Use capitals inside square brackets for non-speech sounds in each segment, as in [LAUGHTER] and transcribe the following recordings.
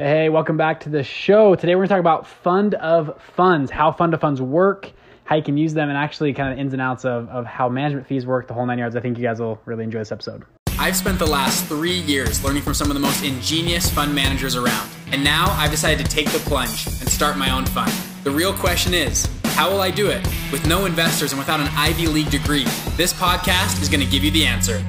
Hey, welcome back to the show. Today we're going to talk about fund of funds, how fund of funds work, how you can use them, and actually kind of ins and outs of, of how management fees work, the whole nine yards. I think you guys will really enjoy this episode. I've spent the last three years learning from some of the most ingenious fund managers around. And now I've decided to take the plunge and start my own fund. The real question is, how will I do it? With no investors and without an Ivy League degree, this podcast is going to give you the answer.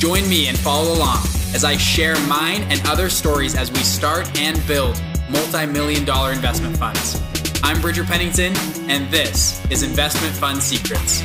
Join me and follow along as I share mine and other stories as we start and build multi million dollar investment funds. I'm Bridger Pennington, and this is Investment Fund Secrets.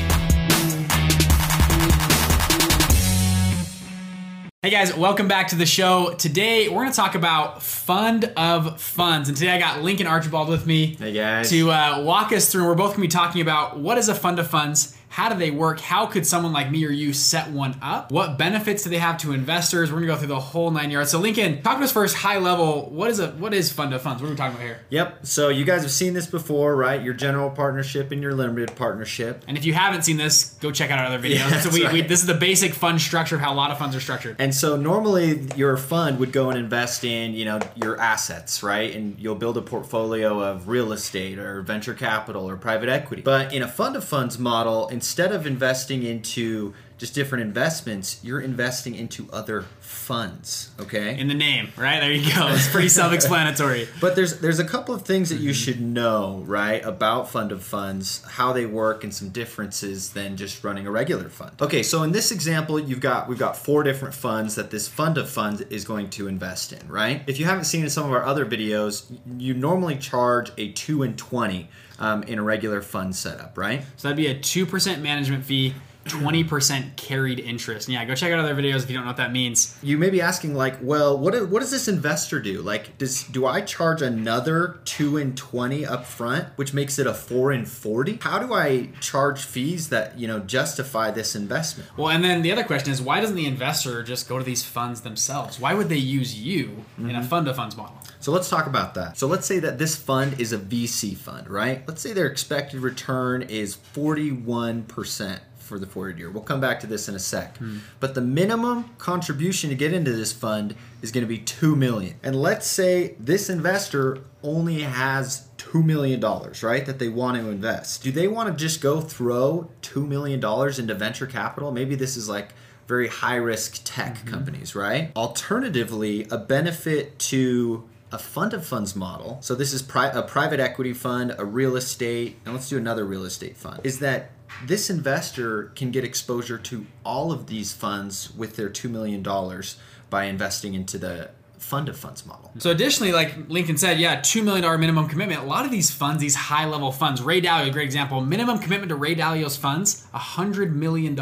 Hey guys, welcome back to the show. Today we're going to talk about fund of funds, and today I got Lincoln Archibald with me. Hey guys. To uh, walk us through. And we're both going to be talking about what is a fund of funds how do they work? How could someone like me or you set one up? What benefits do they have to investors? We're gonna go through the whole nine yards. So Lincoln, talk to us first, high level. What is a what is fund of funds? What are we talking about here? Yep. So you guys have seen this before, right? Your general partnership and your limited partnership. And if you haven't seen this, go check out our other videos. [LAUGHS] Yeah, so we, right. we, this is the basic fund structure of how a lot of funds are structured. And so normally your fund would go and invest in you know your assets, right? And you'll build a portfolio of real estate or venture capital or private equity. But in a fund of funds model, instead of investing into just different investments, you're investing into other funds. Okay. In the name, right? There you go. It's pretty self-explanatory. [LAUGHS] but there's there's a couple of things that you should know, right, about fund of funds, how they work, and some differences than just running a regular fund. Okay, so in this example, you've got we've got four different funds that this fund of funds is going to invest in, right? If you haven't seen in some of our other videos, you normally charge a two and twenty um, in a regular fund setup, right? So that'd be a two percent management fee 20% carried interest. And yeah, go check out other videos if you don't know what that means. You may be asking like, well, what, what does this investor do? Like, does do I charge another 2 and 20 up front, which makes it a 4 and 40? How do I charge fees that, you know, justify this investment? Well, and then the other question is why doesn't the investor just go to these funds themselves? Why would they use you mm-hmm. in a mm-hmm. fund of funds model? So let's talk about that. So let's say that this fund is a VC fund, right? Let's say their expected return is 41% for the forward year. We'll come back to this in a sec. Hmm. But the minimum contribution to get into this fund is going to be 2 million. And let's say this investor only has 2 million dollars, right? That they want to invest. Do they want to just go throw 2 million dollars into venture capital? Maybe this is like very high risk tech mm-hmm. companies, right? Alternatively, a benefit to a fund of funds model. So this is pri- a private equity fund, a real estate, and let's do another real estate fund. Is that this investor can get exposure to all of these funds with their $2 million by investing into the fund of funds model. So additionally, like Lincoln said, yeah, $2 million minimum commitment. A lot of these funds, these high level funds, Ray Dalio, a great example, minimum commitment to Ray Dalio's funds, $100 million,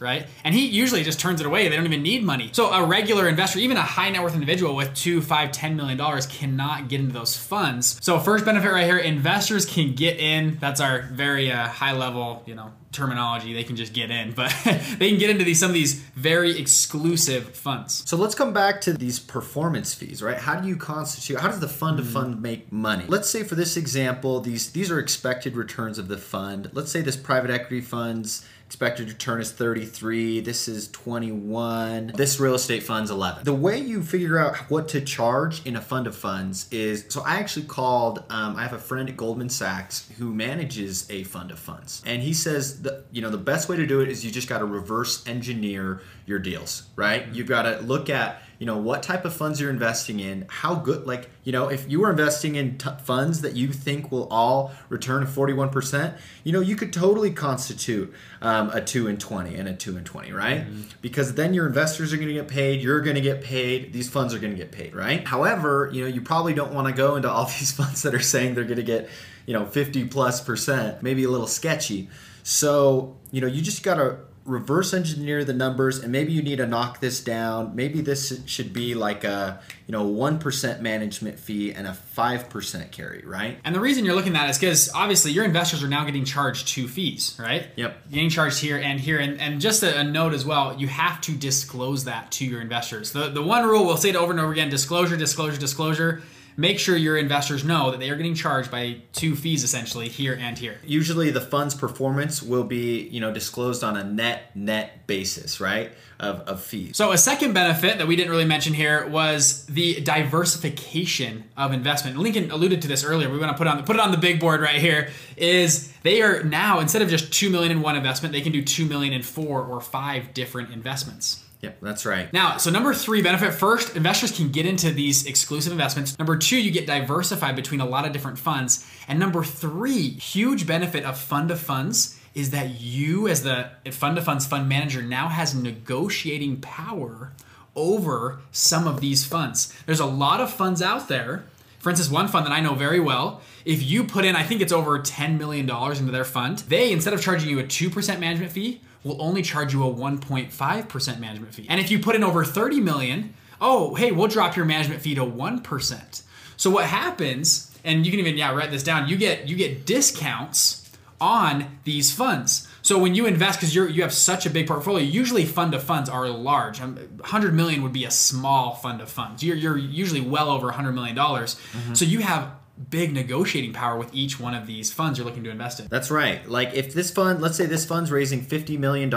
right? And he usually just turns it away. They don't even need money. So a regular investor, even a high net worth individual with two, five, $10 million cannot get into those funds. So first benefit right here, investors can get in. That's our very uh, high level, you know, terminology they can just get in but [LAUGHS] they can get into these some of these very exclusive funds. So let's come back to these performance fees right? How do you constitute how does the fund of hmm. fund make money? Let's say for this example these these are expected returns of the fund. Let's say this private equity funds Expected return is 33. This is 21. This real estate fund's 11. The way you figure out what to charge in a fund of funds is so I actually called. Um, I have a friend at Goldman Sachs who manages a fund of funds, and he says the, you know the best way to do it is you just got to reverse engineer your deals, right? You've got to look at you know what type of funds you're investing in how good like you know if you were investing in t- funds that you think will all return 41% you know you could totally constitute um, a 2 and 20 and a 2 and 20 right mm-hmm. because then your investors are going to get paid you're going to get paid these funds are going to get paid right however you know you probably don't want to go into all [LAUGHS] these funds that are saying they're going to get you know 50 plus percent maybe a little sketchy so you know you just got to reverse engineer the numbers and maybe you need to knock this down. Maybe this should be like a you know 1% management fee and a 5% carry right? And the reason you're looking at that is because obviously your investors are now getting charged two fees right? Yep. Getting charged here and here. And, and just a, a note as well you have to disclose that to your investors. The, the one rule we'll say it over and over again disclosure disclosure disclosure make sure your investors know that they are getting charged by two fees essentially here and here. Usually the fund's performance will be, you know, disclosed on a net net basis, right? Of, of fees. So a second benefit that we didn't really mention here was the diversification of investment. Lincoln alluded to this earlier. We want to put on put it on the big board right here. Is they are now instead of just two million in one investment, they can do two million in four or five different investments. Yep, that's right. Now, so number three benefit first, investors can get into these exclusive investments. Number two, you get diversified between a lot of different funds. And number three, huge benefit of fund of funds is that you, as the fund of funds fund manager, now has negotiating power over some of these funds. There's a lot of funds out there. For instance, one fund that I know very well, if you put in, I think it's over $10 million into their fund, they, instead of charging you a 2% management fee, will only charge you a 1.5% management fee. And if you put in over 30 million, oh, hey, we'll drop your management fee to 1%. So what happens, and you can even yeah, write this down, you get you get discounts on these funds. So when you invest, because you you have such a big portfolio, usually fund of funds are large. Um, 100 million would be a small fund of funds. You're, you're usually well over 100 million dollars. Mm-hmm. So you have big negotiating power with each one of these funds you're looking to invest in. That's right. Like if this fund, let's say this fund's raising $50 million,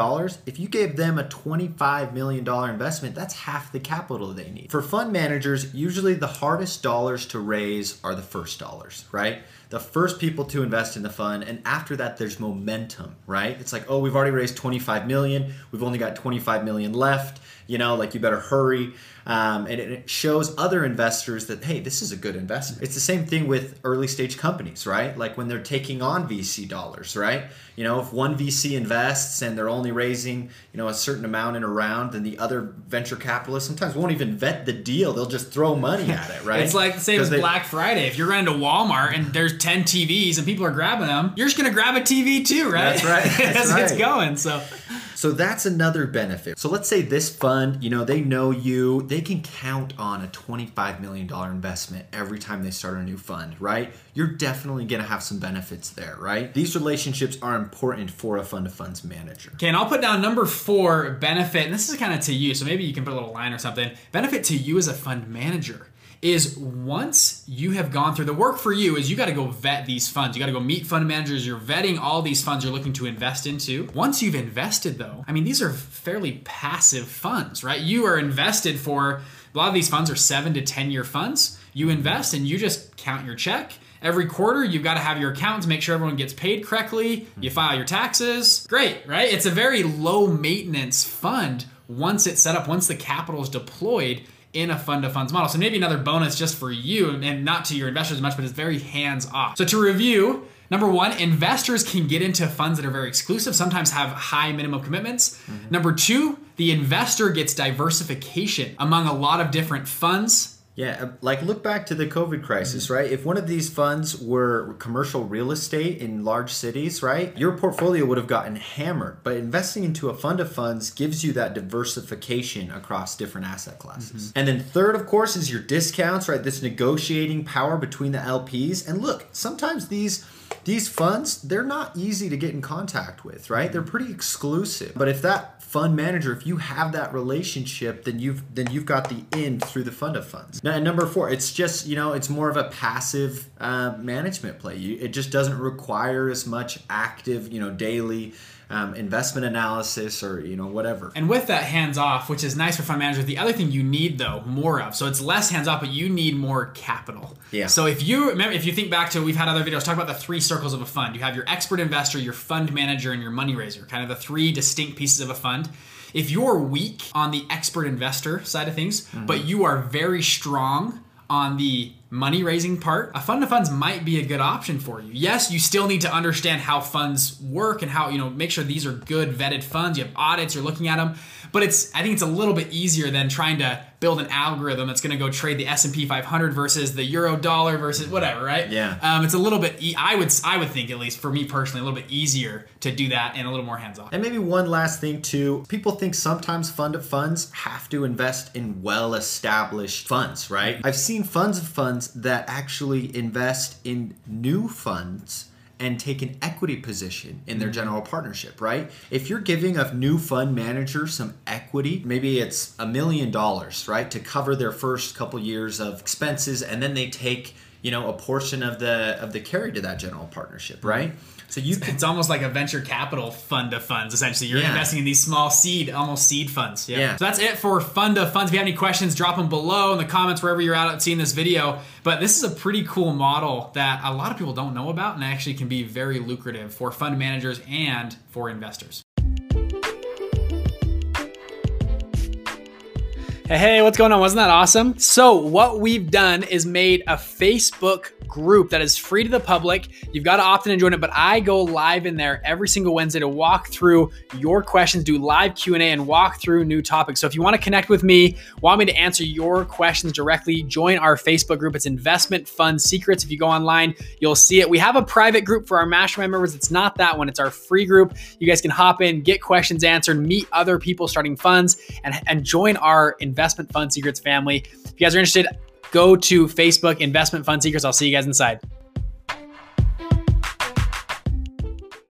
if you gave them a $25 million investment, that's half the capital they need. For fund managers, usually the hardest dollars to raise are the first dollars, right? The first people to invest in the fund, and after that, there's momentum, right? It's like, oh, we've already raised 25 million, we've only got 25 million left you know, like you better hurry. Um, and it shows other investors that, hey, this is a good investment. It's the same thing with early stage companies, right? Like when they're taking on VC dollars, right? You know, if one VC invests and they're only raising, you know, a certain amount in a round, then the other venture capitalists sometimes won't even vet the deal. They'll just throw money at it, [LAUGHS] right? it's like the same as they, Black Friday. If you're running to Walmart and there's 10 TVs and people are grabbing them, you're just going to grab a TV too, right? That's right. [LAUGHS] That's As right. it's going. So so that's another benefit. So let's say this fund, you know, they know you, they can count on a $25 million investment every time they start a new fund, right? You're definitely going to have some benefits there, right? These relationships are important for a fund of funds manager. Okay, and I'll put down number four benefit, and this is kind of to you, so maybe you can put a little line or something. Benefit to you as a fund manager is once you have gone through the work for you is you got to go vet these funds. You got to go meet fund managers. You're vetting all these funds you're looking to invest into. Once you've invested though i mean these are fairly passive funds right? You are invested for a lot of these funds are seven to ten year funds. You invest and you just count your check. Every quarter, you've got to have your accountants make sure everyone gets paid correctly. You hmm. file your taxes. Great, right? It's a very low maintenance fund once it's set up, once the capital is deployed in a fund of funds model. So maybe another bonus just for you and not to your investors as much, but it's very hands off. So to review, Number one, investors can get into funds that are very exclusive, sometimes have high minimum commitments. Mm-hmm. Number two, the investor gets diversification among a lot of different funds yeah, uh, like look back to the COVID crisis, mm-hmm. right? If one of these funds were commercial real estate in large cities, right, your portfolio would have gotten hammered. But investing into a fund of funds gives you that diversification across different asset classes. Mm-hmm. And then third, of course, is your discounts, right? This negotiating power between the LPs. And look, sometimes these these funds, they're not easy to get in contact with, right? They're pretty exclusive. But if that fund manager, if you have that relationship, then you've then you've got the end through the fund of funds. Now, number four, it's just you know it's more of a passive uh, management play. You, it just doesn't require as much active you know daily um, investment analysis or you know whatever. And with that hands off, which is nice for fund managers, the other thing you need though more of. So it's less hands off, but you need more capital. Yeah. So if you remember, if you think back to we've had other videos talk about the three circles of a fund. You have your expert investor, your fund manager, and your money raiser. Kind of the three distinct pieces of a fund. If you're weak on the expert investor side of things, mm-hmm. but you are very strong on the money raising part, a fund of funds might be a good option for you. Yes, you still need to understand how funds work and how, you know, make sure these are good vetted funds. You have audits, you're looking at them, but it's I think it's a little bit easier than trying to build an algorithm that's going to go trade the S&P 500 versus the euro dollar versus whatever, right? Yeah. Um, it's a little bit e- I would I would think at least for me personally a little bit easier to do that and a little more hands off. And maybe one last thing too, people think sometimes fund of funds have to invest in well-established funds, right? I've seen funds of funds that actually invest in new funds and take an equity position in their mm-hmm. general partnership, right? If you're giving a new fund manager some equity, maybe it's a million dollars, right, to cover their first couple years of expenses and then they take, you know, a portion of the of the carry to that general partnership, mm-hmm. right? So you it's almost like a venture capital fund of funds. Essentially, you're yeah. investing in these small seed, almost seed funds. Yeah. yeah. So that's it for fund of funds. If you have any questions, drop them below in the comments wherever you're at seeing this video. But this is a pretty cool model that a lot of people don't know about and actually can be very lucrative for fund managers and for investors. Hey, what's going on? Wasn't that awesome? So, what we've done is made a Facebook group that is free to the public. You've got to opt in and join it, but I go live in there every single Wednesday to walk through your questions, do live Q&A and walk through new topics. So if you want to connect with me, want me to answer your questions directly, join our Facebook group. It's Investment Fund Secrets. If you go online, you'll see it. We have a private group for our mastermind members. It's not that one. It's our free group. You guys can hop in, get questions answered, meet other people starting funds and, and join our Investment Fund Secrets family. If you guys are interested, go to Facebook Investment Fund Secrets. I'll see you guys inside.